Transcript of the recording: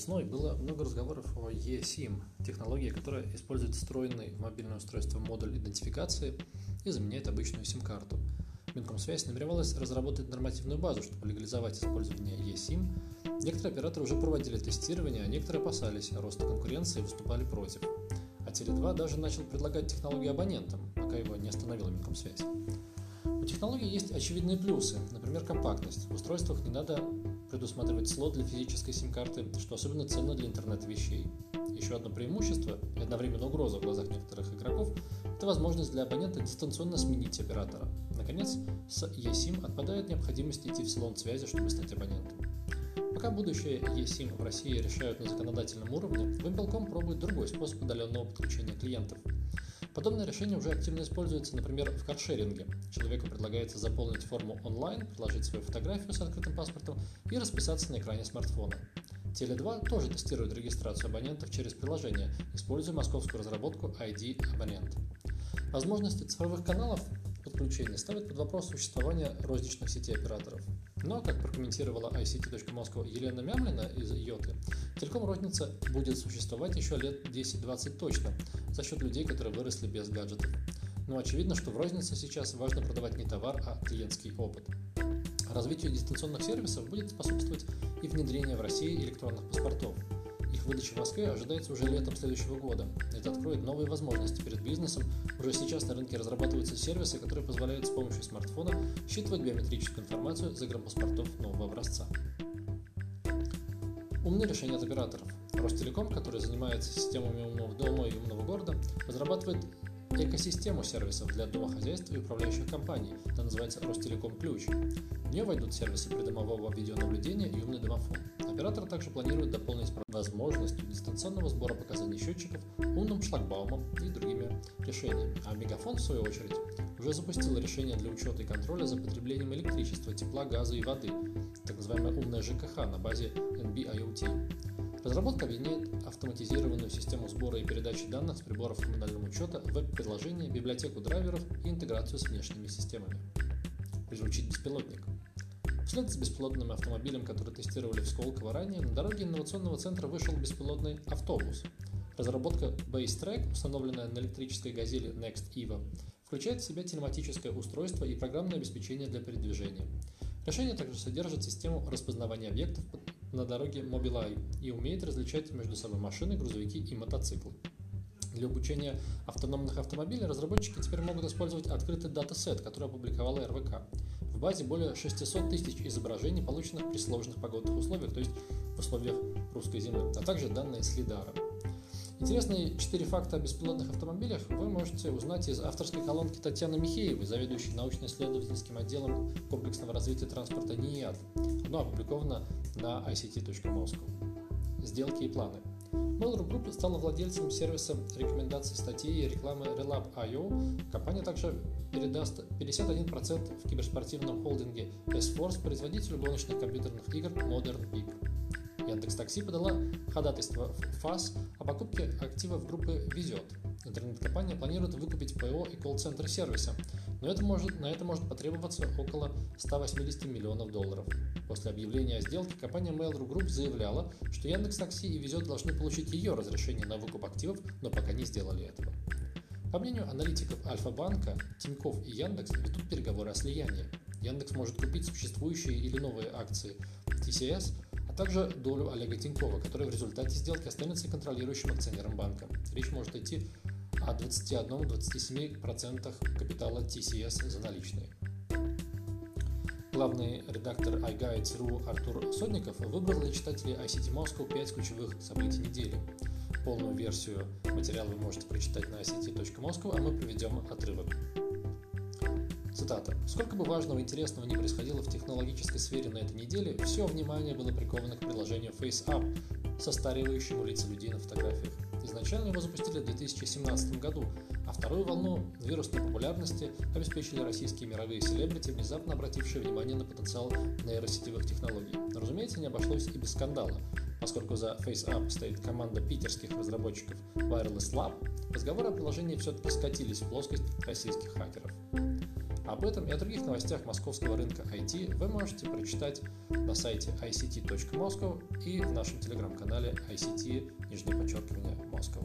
весной было много разговоров о eSIM, технологии, которая использует встроенный в мобильное устройство модуль идентификации и заменяет обычную сим-карту. Минкомсвязь намеревалась разработать нормативную базу, чтобы легализовать использование eSIM. Некоторые операторы уже проводили тестирование, а некоторые опасались роста конкуренции и выступали против. А Теле2 даже начал предлагать технологию абонентам, пока его не остановила Минкомсвязь. У технологии есть очевидные плюсы, например, компактность. В устройствах не надо предусматривать слот для физической сим-карты, что особенно ценно для интернета вещей. Еще одно преимущество и одновременно угроза в глазах некоторых игроков – это возможность для абонента дистанционно сменить оператора. Наконец, с eSIM отпадает необходимость идти в салон связи, чтобы стать абонентом. Пока будущее eSIM в России решают на законодательном уровне, Wimbelcom пробует другой способ удаленного подключения клиентов – Подобное решение уже активно используется, например, в каршеринге. Человеку предлагается заполнить форму онлайн, приложить свою фотографию с открытым паспортом и расписаться на экране смартфона. Теле2 тоже тестирует регистрацию абонентов через приложение, используя московскую разработку ID абонент. Возможности цифровых каналов подключения ставят под вопрос существование розничных сетей операторов. Но, как прокомментировала ict.moscow Елена Мямлина из Йоты, телеком розница будет существовать еще лет 10-20 точно, за счет людей, которые выросли без гаджетов. Но очевидно, что в рознице сейчас важно продавать не товар, а клиентский опыт. Развитию дистанционных сервисов будет способствовать и внедрение в России электронных паспортов – выдача в Москве ожидается уже летом следующего года. Это откроет новые возможности перед бизнесом. Уже сейчас на рынке разрабатываются сервисы, которые позволяют с помощью смартфона считывать биометрическую информацию загранпаспортов нового образца. Умные решения от операторов. Ростелеком, который занимается системами умного дома и умного города, разрабатывает экосистему сервисов для домохозяйств и управляющих компаний. Это называется Ростелеком Ключ. В нее войдут сервисы придомового видеонаблюдения и умный домофон. Оператор также планирует дополнить возможностью дистанционного сбора показаний счетчиков, умным шлагбаумом и другими решениями. А Мегафон, в свою очередь, уже запустил решение для учета и контроля за потреблением электричества, тепла, газа и воды, так называемое умное ЖКХ на базе NB-IoT. Разработка объединяет автоматизированную систему сбора и передачи данных с приборов коммунального учета, веб-приложение, библиотеку драйверов и интеграцию с внешними системами. Приручить беспилотник. Вслед с беспилотным автомобилем, который тестировали в Сколково ранее, на дороге инновационного центра вышел беспилотный автобус. Разработка Base Track, установленная на электрической газели Next EVO, включает в себя телематическое устройство и программное обеспечение для передвижения. Решение также содержит систему распознавания объектов на дороге Mobileye и умеет различать между собой машины, грузовики и мотоциклы. Для обучения автономных автомобилей разработчики теперь могут использовать открытый датасет, который опубликовала РВК. Базе более 600 тысяч изображений, полученных при сложных погодных условиях, то есть в условиях русской зимы, а также данные с лидара. Интересные четыре факта о беспилотных автомобилях вы можете узнать из авторской колонки Татьяны Михеевой, заведующей научно-исследовательским отделом комплексного развития транспорта НИАД. Оно опубликовано на ict.moscow. Сделки и планы. Mail.ru Group стала владельцем сервиса рекомендаций статей и рекламы Relab.io. Компания также передаст 51% в киберспортивном холдинге S-Force производителю гоночных компьютерных игр Modern Peak. Яндекс Такси подала ходатайство в ФАС о покупке активов группы «Везет». Интернет-компания планирует выкупить ПО и колл-центр сервиса, но это может, на это может потребоваться около 180 миллионов долларов. После объявления о сделке компания Mail.ru Group заявляла, что Яндекс Такси и Везет должны получить ее разрешение на выкуп активов, но пока не сделали этого. По мнению аналитиков Альфа-банка, Тиньков и Яндекс ведут переговоры о слиянии. Яндекс может купить существующие или новые акции TCS – также долю Олега Тинькова, который в результате сделки останется контролирующим акционером банка. Речь может идти о 21-27% капитала TCS за наличные. Главный редактор iGuides.ru Артур Сотников выбрал для читателей ICT Moscow 5 ключевых событий недели. Полную версию материала вы можете прочитать на ict.moscow, а мы приведем отрывок. Цитата. «Сколько бы важного и интересного ни происходило в технологической сфере на этой неделе, все внимание было приковано к приложению FaceApp, состаривающему лица людей на фотографиях. Изначально его запустили в 2017 году, а вторую волну вирусной популярности обеспечили российские мировые селебрити, внезапно обратившие внимание на потенциал нейросетевых технологий. Но, разумеется, не обошлось и без скандала. Поскольку за FaceApp стоит команда питерских разработчиков Wireless Lab, разговоры о приложении все-таки скатились в плоскость российских хакеров. Об этом и о других новостях московского рынка IT вы можете прочитать на сайте ict.moscow и в нашем телеграм-канале ICT, нижнее подчеркивание, Moscow.